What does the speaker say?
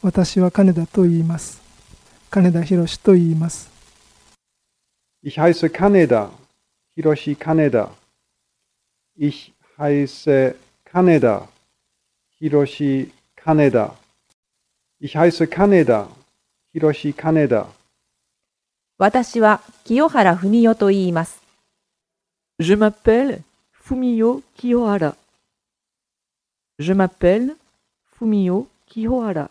私は金田と言います。金田博と言います。Ich heiße Kaneda, Hiroshi Kaneda. Ich heiße Kaneda, Hiroshi Kaneda. Ich heiße Kaneda, Hiroshi Kaneda. 私は清原文代と言います。Je m'appelle Fumio Kiyohara. Je m'appelle Fumio Kiyohara.